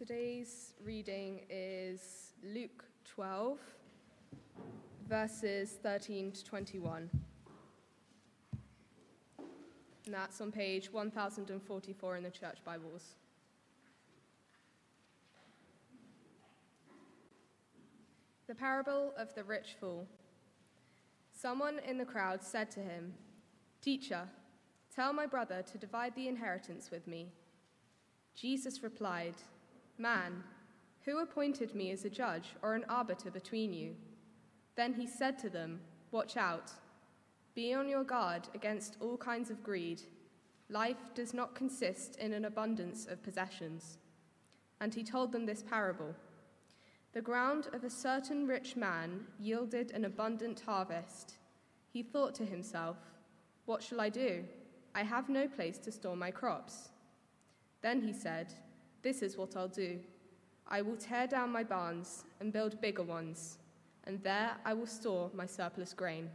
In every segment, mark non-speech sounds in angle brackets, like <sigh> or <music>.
Today's reading is Luke 12, verses 13 to 21. And that's on page 1044 in the Church Bibles. The parable of the rich fool. Someone in the crowd said to him, Teacher, tell my brother to divide the inheritance with me. Jesus replied, Man, who appointed me as a judge or an arbiter between you? Then he said to them, Watch out. Be on your guard against all kinds of greed. Life does not consist in an abundance of possessions. And he told them this parable The ground of a certain rich man yielded an abundant harvest. He thought to himself, What shall I do? I have no place to store my crops. Then he said, This is what I'll do. I will tear down my barns and build bigger ones, and there I will store my surplus grain.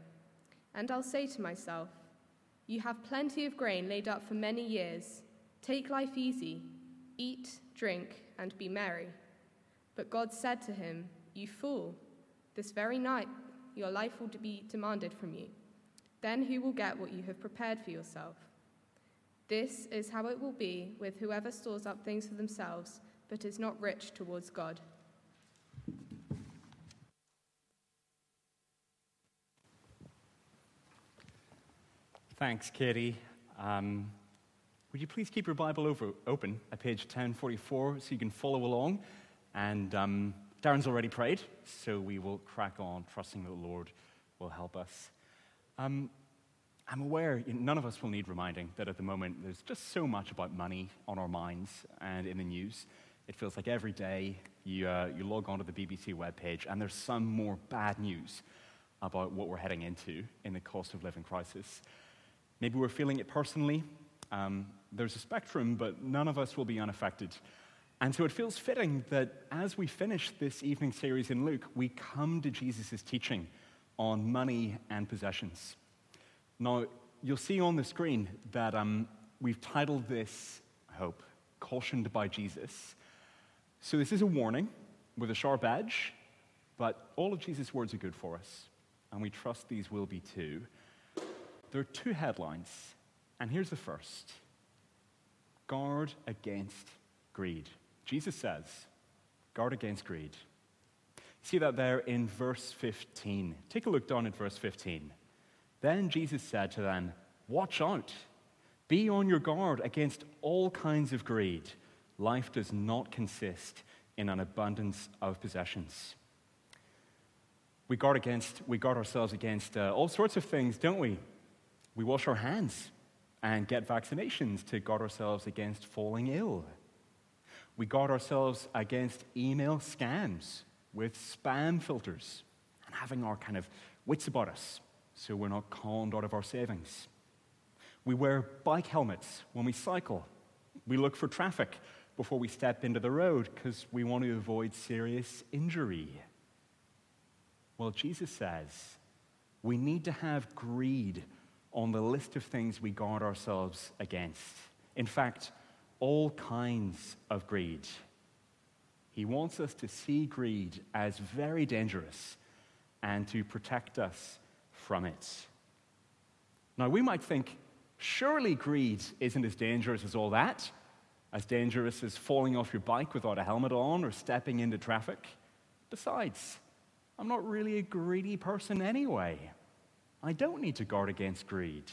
And I'll say to myself, You have plenty of grain laid up for many years. Take life easy, eat, drink, and be merry. But God said to him, You fool, this very night your life will be demanded from you. Then who will get what you have prepared for yourself? This is how it will be with whoever stores up things for themselves, but is not rich towards God. Thanks, Katie. Um, would you please keep your Bible over, open at page 1044 so you can follow along? And um, Darren's already prayed, so we will crack on, trusting that the Lord will help us. Um, I'm aware none of us will need reminding that at the moment there's just so much about money on our minds and in the news. It feels like every day you, uh, you log onto the BBC webpage and there's some more bad news about what we're heading into in the cost of living crisis. Maybe we're feeling it personally. Um, there's a spectrum, but none of us will be unaffected. And so it feels fitting that as we finish this evening series in Luke, we come to Jesus' teaching on money and possessions. Now, you'll see on the screen that um, we've titled this, I hope, Cautioned by Jesus. So this is a warning with a sharp edge, but all of Jesus' words are good for us, and we trust these will be too. There are two headlines, and here's the first Guard against greed. Jesus says, Guard against greed. See that there in verse 15. Take a look down at verse 15. Then Jesus said to them, Watch out. Be on your guard against all kinds of greed. Life does not consist in an abundance of possessions. We guard, against, we guard ourselves against uh, all sorts of things, don't we? We wash our hands and get vaccinations to guard ourselves against falling ill. We guard ourselves against email scams with spam filters and having our kind of wits about us so we're not conned out of our savings. We wear bike helmets when we cycle. We look for traffic before we step into the road because we want to avoid serious injury. Well, Jesus says we need to have greed on the list of things we guard ourselves against. In fact, all kinds of greed. He wants us to see greed as very dangerous and to protect us from it. Now, we might think, surely greed isn't as dangerous as all that, as dangerous as falling off your bike without a helmet on or stepping into traffic. Besides, I'm not really a greedy person anyway. I don't need to guard against greed.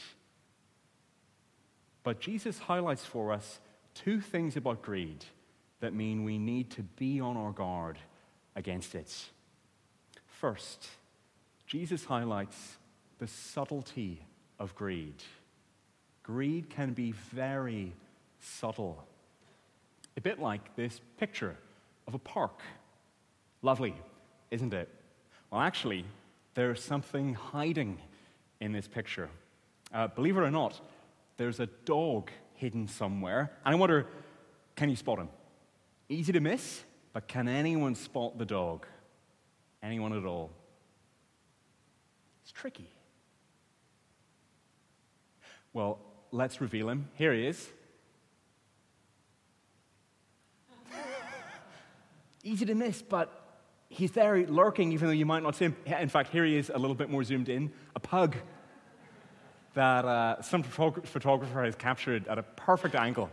But Jesus highlights for us two things about greed that mean we need to be on our guard against it. First, Jesus highlights the subtlety of greed. Greed can be very subtle. A bit like this picture of a park. Lovely, isn't it? Well, actually, there's something hiding in this picture. Uh, believe it or not, there's a dog hidden somewhere. And I wonder can you spot him? Easy to miss, but can anyone spot the dog? Anyone at all? It's tricky. Well, let's reveal him. Here he is. <laughs> easy to miss, but he's there lurking, even though you might not see him. In fact, here he is, a little bit more zoomed in a pug that uh, some photographer has captured at a perfect angle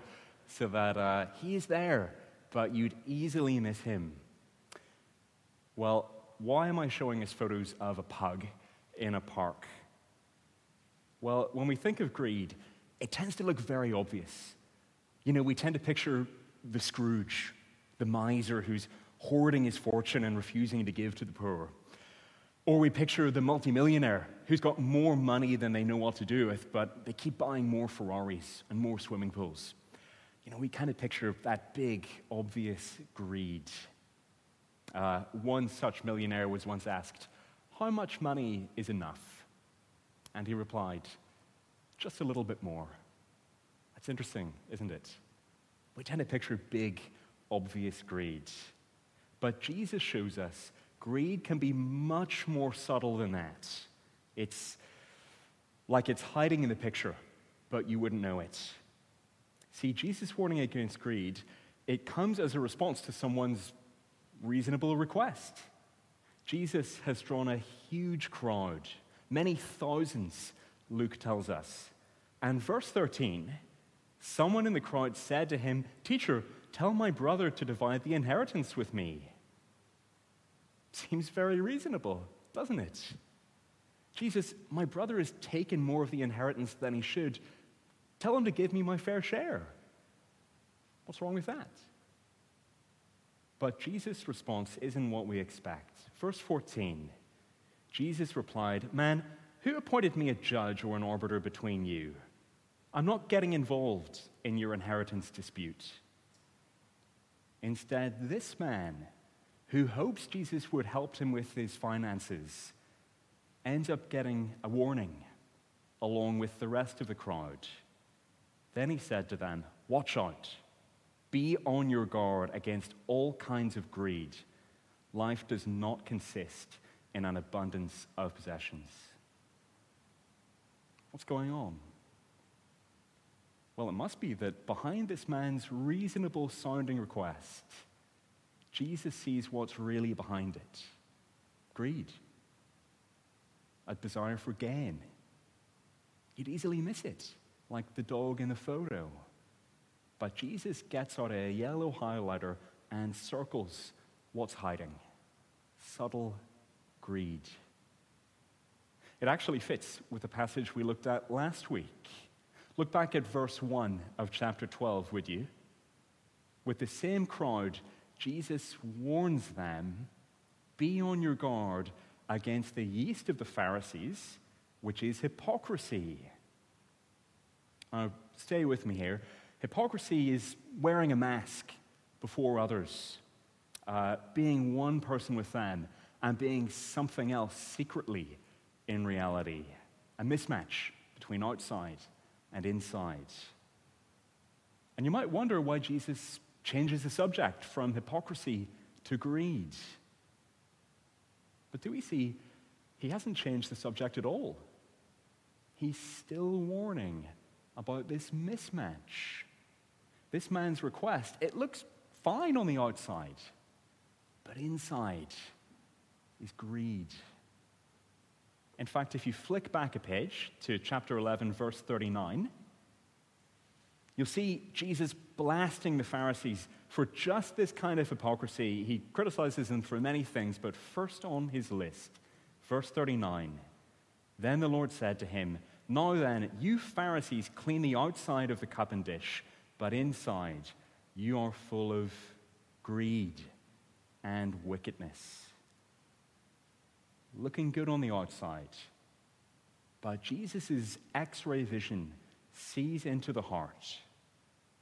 so that uh, he is there, but you'd easily miss him. Well, why am I showing us photos of a pug in a park? Well, when we think of greed, it tends to look very obvious. You know, we tend to picture the Scrooge, the miser who's hoarding his fortune and refusing to give to the poor. Or we picture the multimillionaire who's got more money than they know what to do with, but they keep buying more Ferraris and more swimming pools. You know, we kind of picture that big, obvious greed. Uh, one such millionaire was once asked, How much money is enough? And he replied, Just a little bit more. That's interesting, isn't it? We tend to picture big, obvious greed. But Jesus shows us greed can be much more subtle than that. It's like it's hiding in the picture, but you wouldn't know it. See, Jesus' warning against greed, it comes as a response to someone's reasonable request. Jesus has drawn a huge crowd, many thousands, Luke tells us. And verse 13, someone in the crowd said to him, Teacher, tell my brother to divide the inheritance with me. Seems very reasonable, doesn't it? Jesus, my brother has taken more of the inheritance than he should. Tell him to give me my fair share. What's wrong with that? But Jesus' response isn't what we expect. Verse 14 Jesus replied, Man, who appointed me a judge or an arbiter between you? I'm not getting involved in your inheritance dispute. Instead, this man, who hopes Jesus would help him with his finances, ends up getting a warning along with the rest of the crowd. Then he said to them, Watch out. Be on your guard against all kinds of greed. Life does not consist in an abundance of possessions. What's going on? Well, it must be that behind this man's reasonable sounding request, Jesus sees what's really behind it greed, a desire for gain. You'd easily miss it, like the dog in the photo. But Jesus gets out a yellow highlighter and circles what's hiding subtle greed. It actually fits with the passage we looked at last week. Look back at verse 1 of chapter 12, would you? With the same crowd, Jesus warns them be on your guard against the yeast of the Pharisees, which is hypocrisy. Now, stay with me here. Hypocrisy is wearing a mask before others, uh, being one person with them, and being something else secretly in reality. A mismatch between outside and inside. And you might wonder why Jesus changes the subject from hypocrisy to greed. But do we see he hasn't changed the subject at all? He's still warning about this mismatch. This man's request, it looks fine on the outside, but inside is greed. In fact, if you flick back a page to chapter 11, verse 39, you'll see Jesus blasting the Pharisees for just this kind of hypocrisy. He criticizes them for many things, but first on his list, verse 39 Then the Lord said to him, Now then, you Pharisees clean the outside of the cup and dish, but inside you are full of greed and wickedness looking good on the outside. But Jesus' x ray vision sees into the heart.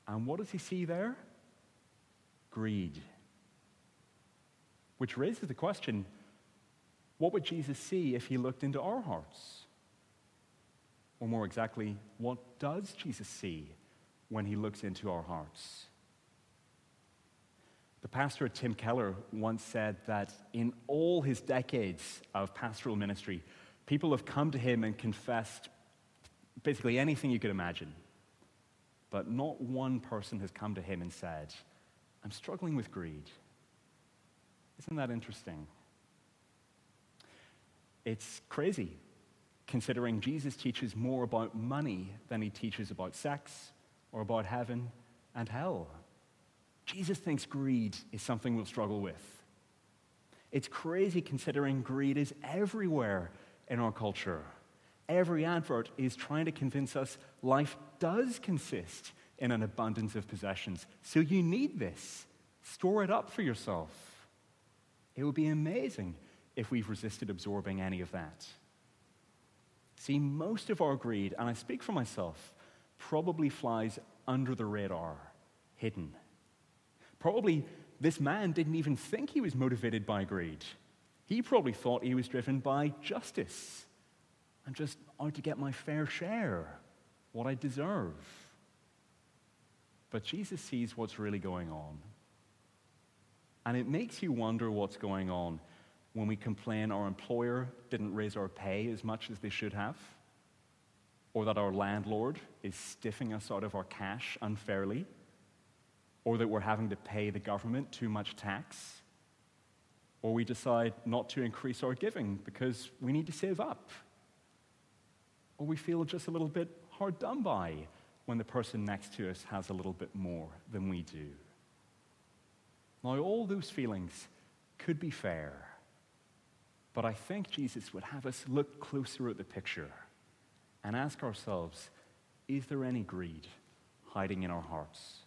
And what does he see there? Greed. Which raises the question what would Jesus see if he looked into our hearts? Or more exactly, what does Jesus see when he looks into our hearts? The pastor Tim Keller once said that in all his decades of pastoral ministry, people have come to him and confessed basically anything you could imagine. But not one person has come to him and said, I'm struggling with greed. Isn't that interesting? It's crazy, considering Jesus teaches more about money than he teaches about sex or about heaven and hell. Jesus thinks greed is something we'll struggle with. It's crazy considering greed is everywhere in our culture. Every advert is trying to convince us life does consist in an abundance of possessions. So you need this. Store it up for yourself. It would be amazing if we've resisted absorbing any of that. See, most of our greed, and I speak for myself, probably flies under the radar, hidden. Probably this man didn't even think he was motivated by greed. He probably thought he was driven by justice and just out to get my fair share, what I deserve. But Jesus sees what's really going on. And it makes you wonder what's going on when we complain our employer didn't raise our pay as much as they should have, or that our landlord is stiffing us out of our cash unfairly or that we're having to pay the government too much tax, or we decide not to increase our giving because we need to save up, or we feel just a little bit hard done by when the person next to us has a little bit more than we do. Now, all those feelings could be fair, but I think Jesus would have us look closer at the picture and ask ourselves is there any greed hiding in our hearts?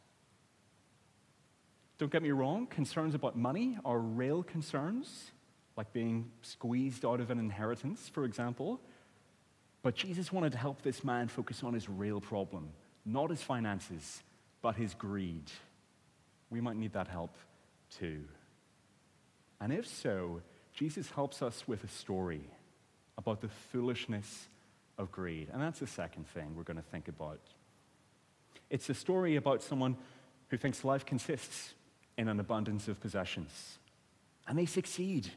Don't get me wrong, concerns about money are real concerns, like being squeezed out of an inheritance, for example. But Jesus wanted to help this man focus on his real problem, not his finances, but his greed. We might need that help too. And if so, Jesus helps us with a story about the foolishness of greed. And that's the second thing we're going to think about. It's a story about someone who thinks life consists in an abundance of possessions. And they succeed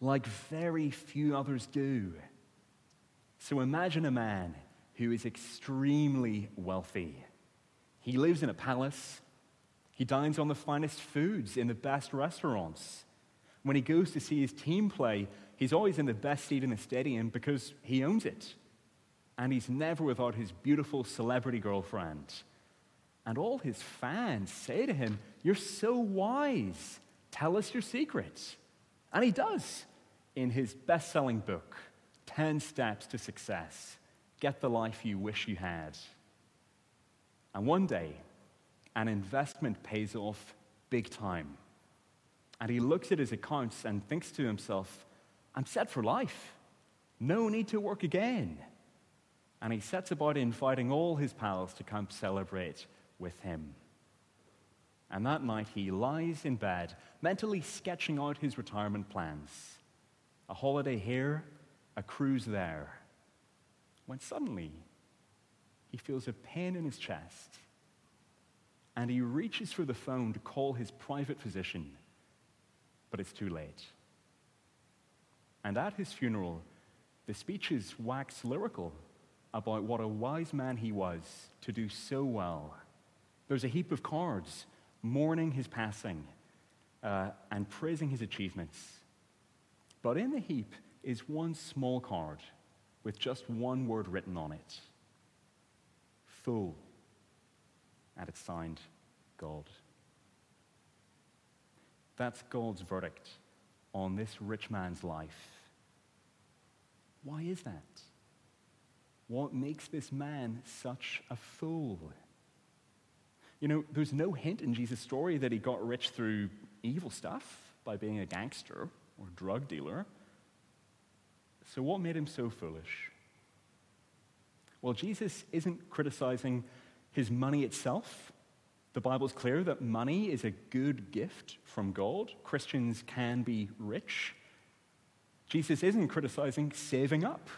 like very few others do. So imagine a man who is extremely wealthy. He lives in a palace. He dines on the finest foods in the best restaurants. When he goes to see his team play, he's always in the best seat in the stadium because he owns it. And he's never without his beautiful celebrity girlfriend and all his fans say to him, You're so wise. Tell us your secrets. And he does in his best selling book, 10 Steps to Success Get the Life You Wish You Had. And one day, an investment pays off big time. And he looks at his accounts and thinks to himself, I'm set for life. No need to work again. And he sets about inviting all his pals to come celebrate with him. And that night he lies in bed, mentally sketching out his retirement plans a holiday here, a cruise there. When suddenly he feels a pain in his chest and he reaches for the phone to call his private physician, but it's too late. And at his funeral, the speeches wax lyrical about what a wise man he was to do so well there's a heap of cards mourning his passing uh, and praising his achievements. But in the heap is one small card with just one word written on it Fool. And it's signed God. That's God's verdict on this rich man's life. Why is that? What makes this man such a fool? You know, there's no hint in Jesus' story that he got rich through evil stuff by being a gangster or drug dealer. So, what made him so foolish? Well, Jesus isn't criticizing his money itself. The Bible's clear that money is a good gift from God. Christians can be rich. Jesus isn't criticizing saving up.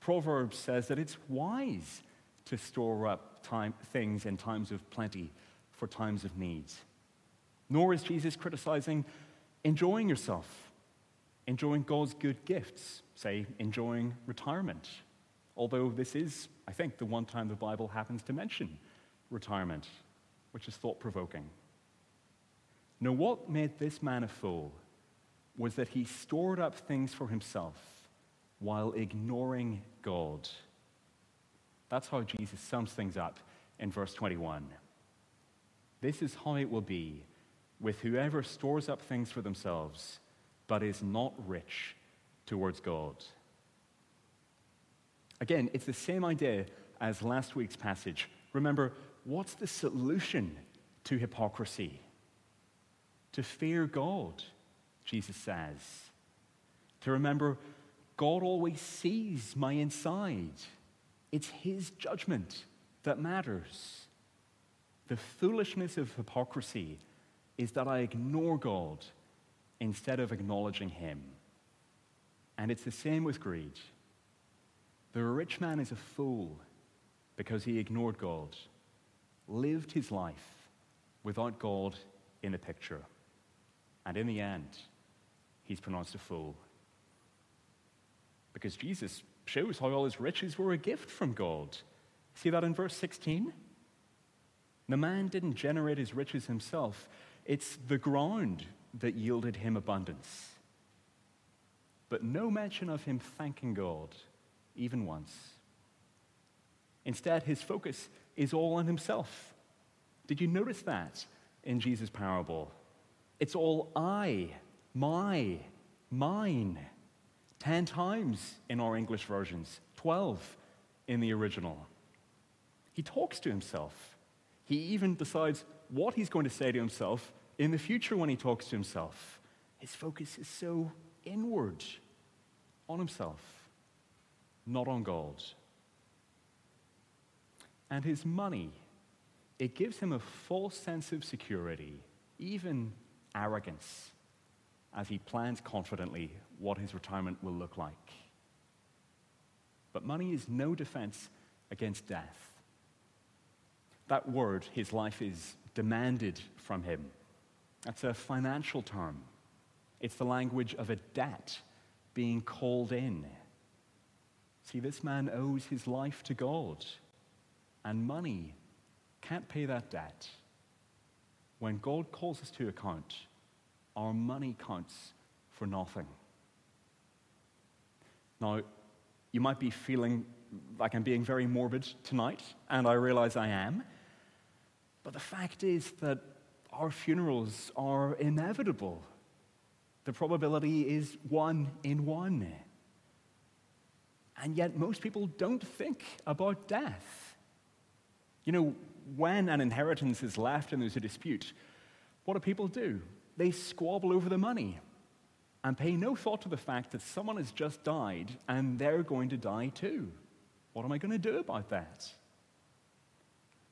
Proverbs says that it's wise to store up time, things in times of plenty for times of needs. Nor is Jesus criticizing enjoying yourself, enjoying God's good gifts, say, enjoying retirement. Although this is, I think, the one time the Bible happens to mention retirement, which is thought provoking. Now, what made this man a fool was that he stored up things for himself while ignoring God. That's how Jesus sums things up in verse 21. This is how it will be with whoever stores up things for themselves, but is not rich towards God. Again, it's the same idea as last week's passage. Remember, what's the solution to hypocrisy? To fear God, Jesus says. To remember, God always sees my inside. It's His judgment that matters. The foolishness of hypocrisy is that I ignore God instead of acknowledging Him. And it's the same with greed. The rich man is a fool because he ignored God, lived his life without God in the picture. And in the end, he's pronounced a fool. Because Jesus shows how all his riches were a gift from God. See that in verse 16? The man didn't generate his riches himself, it's the ground that yielded him abundance. But no mention of him thanking God, even once. Instead, his focus is all on himself. Did you notice that in Jesus' parable? It's all I, my, mine. Ten times in our English versions, 12 in the original. He talks to himself. He even decides what he's going to say to himself in the future when he talks to himself. His focus is so inward on himself, not on God. And his money, it gives him a false sense of security, even arrogance, as he plans confidently what his retirement will look like. But money is no defense against death. That word, his life is demanded from him. That's a financial term. It's the language of a debt being called in. See, this man owes his life to God, and money can't pay that debt. When God calls us to account, our money counts for nothing. Now, you might be feeling like I'm being very morbid tonight, and I realize I am. But the fact is that our funerals are inevitable. The probability is one in one. And yet, most people don't think about death. You know, when an inheritance is left and there's a dispute, what do people do? They squabble over the money and pay no thought to the fact that someone has just died and they're going to die too. What am I going to do about that?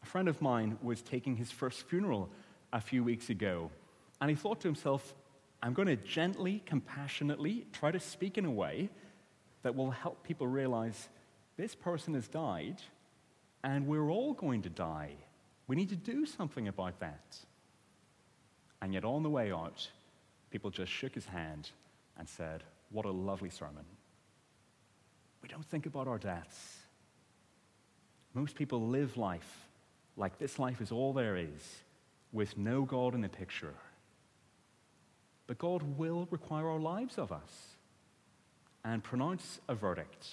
A friend of mine was taking his first funeral a few weeks ago, and he thought to himself, I'm going to gently, compassionately try to speak in a way that will help people realize this person has died and we're all going to die. We need to do something about that. And yet, on the way out, people just shook his hand and said, What a lovely sermon. We don't think about our deaths. Most people live life like this life is all there is, with no God in the picture. But God will require our lives of us and pronounce a verdict.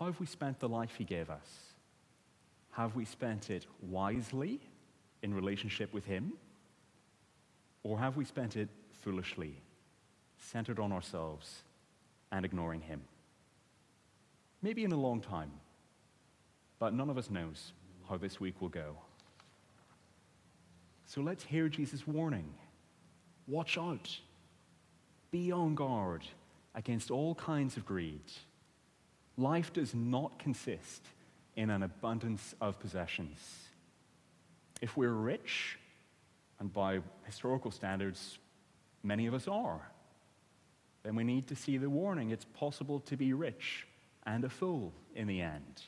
How have we spent the life He gave us? Have we spent it wisely in relationship with Him? Or have we spent it foolishly, centered on ourselves and ignoring Him? Maybe in a long time, but none of us knows how this week will go. So let's hear Jesus' warning. Watch out. Be on guard against all kinds of greed. Life does not consist in an abundance of possessions. If we're rich, and by historical standards, many of us are, then we need to see the warning. It's possible to be rich and a fool in the end.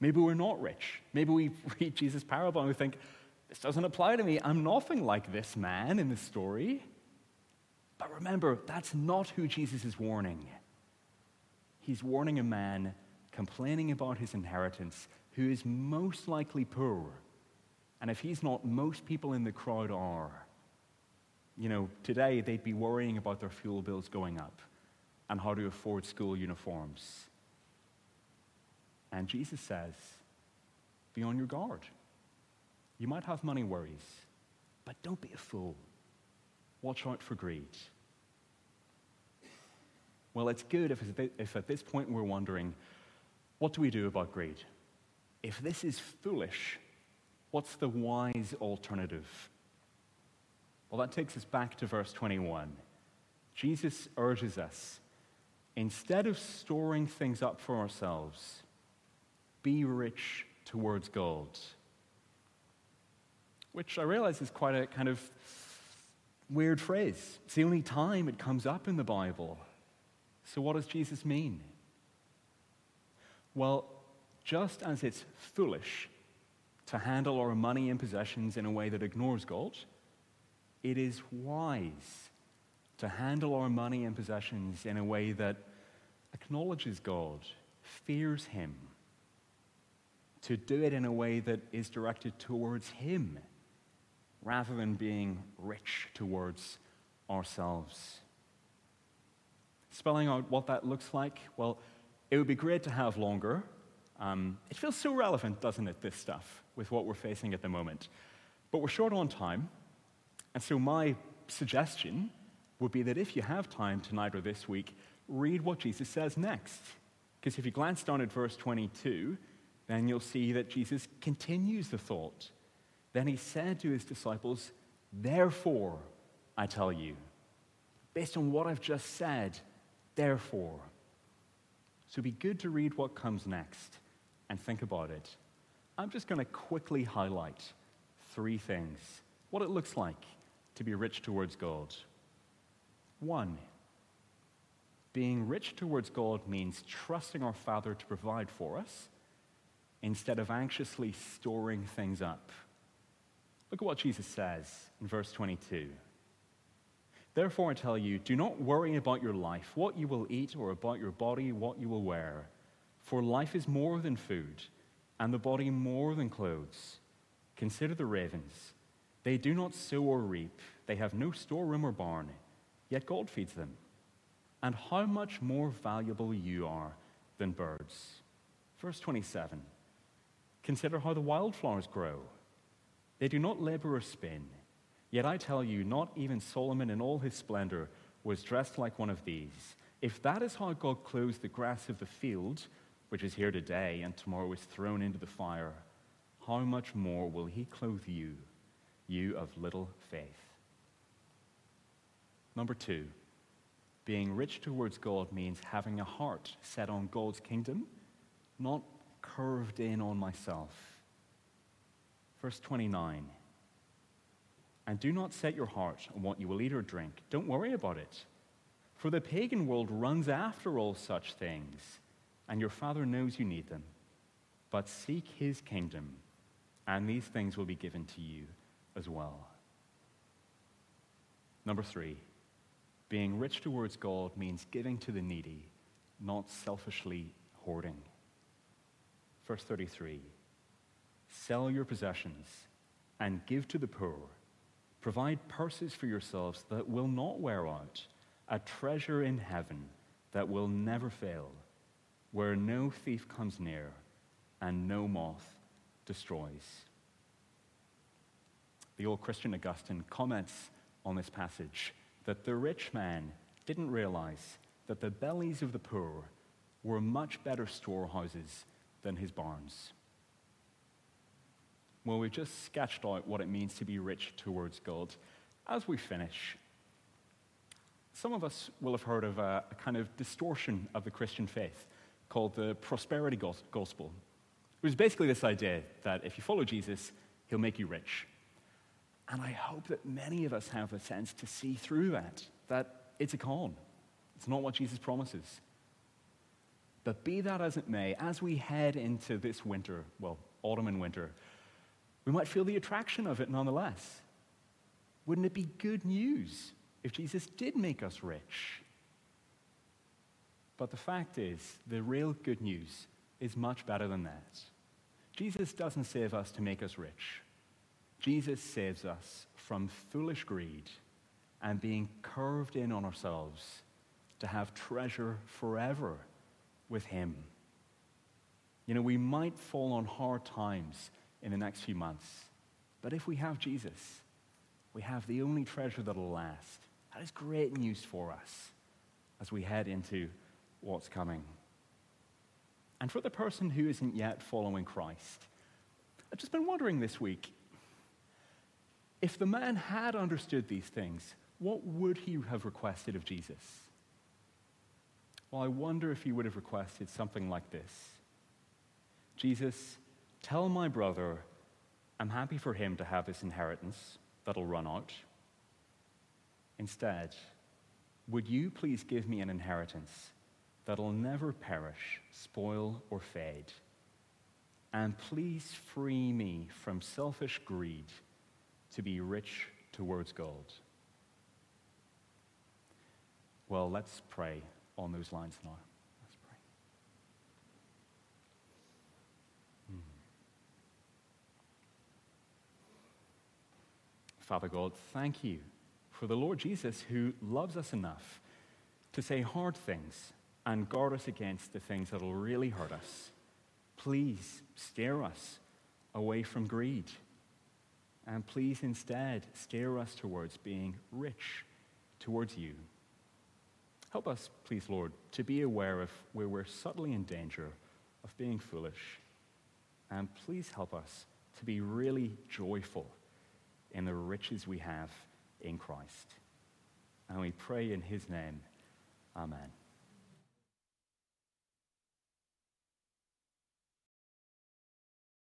Maybe we're not rich. Maybe we <laughs> read Jesus' parable and we think, this doesn't apply to me. I'm nothing like this man in the story. But remember, that's not who Jesus is warning. He's warning a man complaining about his inheritance who is most likely poor. And if he's not, most people in the crowd are. You know, today they'd be worrying about their fuel bills going up and how to afford school uniforms. And Jesus says, be on your guard. You might have money worries, but don't be a fool. Watch out for greed. Well, it's good if, if at this point we're wondering, what do we do about greed? If this is foolish, what's the wise alternative? Well, that takes us back to verse 21. Jesus urges us instead of storing things up for ourselves, be rich towards God. Which I realize is quite a kind of weird phrase. It's the only time it comes up in the Bible. So, what does Jesus mean? Well, just as it's foolish to handle our money and possessions in a way that ignores God, it is wise to handle our money and possessions in a way that acknowledges God, fears Him, to do it in a way that is directed towards Him rather than being rich towards ourselves. Spelling out what that looks like, well, it would be great to have longer. Um, it feels so relevant, doesn't it, this stuff, with what we're facing at the moment. But we're short on time. And so, my suggestion would be that if you have time tonight or this week, read what Jesus says next. Because if you glance down at verse 22, then you'll see that Jesus continues the thought. Then he said to his disciples, Therefore, I tell you, based on what I've just said, therefore. So be good to read what comes next and think about it. I'm just going to quickly highlight three things what it looks like to be rich towards God. One, being rich towards God means trusting our Father to provide for us instead of anxiously storing things up. Look at what Jesus says in verse 22. Therefore, I tell you, do not worry about your life, what you will eat, or about your body, what you will wear. For life is more than food, and the body more than clothes. Consider the ravens. They do not sow or reap, they have no storeroom or barn, yet God feeds them. And how much more valuable you are than birds. Verse 27 Consider how the wildflowers grow. They do not labor or spin. Yet I tell you, not even Solomon in all his splendor was dressed like one of these. If that is how God clothes the grass of the field, which is here today and tomorrow is thrown into the fire, how much more will he clothe you, you of little faith? Number two, being rich towards God means having a heart set on God's kingdom, not curved in on myself. Verse 29 And do not set your heart on what you will eat or drink. Don't worry about it. For the pagan world runs after all such things, and your Father knows you need them. But seek his kingdom, and these things will be given to you as well. Number three, being rich towards God means giving to the needy, not selfishly hoarding. Verse 33 Sell your possessions and give to the poor. Provide purses for yourselves that will not wear out, a treasure in heaven that will never fail, where no thief comes near and no moth destroys. The old Christian Augustine comments on this passage that the rich man didn't realize that the bellies of the poor were much better storehouses than his barns. Well, we've just sketched out what it means to be rich towards God. As we finish, some of us will have heard of a, a kind of distortion of the Christian faith called the prosperity gospel. It was basically this idea that if you follow Jesus, he'll make you rich. And I hope that many of us have a sense to see through that, that it's a con. It's not what Jesus promises. But be that as it may, as we head into this winter, well, autumn and winter, we might feel the attraction of it nonetheless. Wouldn't it be good news if Jesus did make us rich? But the fact is, the real good news is much better than that. Jesus doesn't save us to make us rich. Jesus saves us from foolish greed and being curved in on ourselves to have treasure forever with Him. You know, we might fall on hard times in the next few months, but if we have Jesus, we have the only treasure that'll last. That is great news for us as we head into what's coming. And for the person who isn't yet following Christ, I've just been wondering this week if the man had understood these things, what would he have requested of Jesus? Well, I wonder if he would have requested something like this Jesus, tell my brother I'm happy for him to have this inheritance that'll run out. Instead, would you please give me an inheritance that'll never perish, spoil, or fade? And please free me from selfish greed to be rich towards God. Well, let's pray on those lines now. Let's pray. Hmm. Father God, thank you for the Lord Jesus who loves us enough to say hard things and guard us against the things that will really hurt us. Please steer us away from greed. And please instead steer us towards being rich towards you. Help us, please, Lord, to be aware of where we're subtly in danger of being foolish. And please help us to be really joyful in the riches we have in Christ. And we pray in his name. Amen.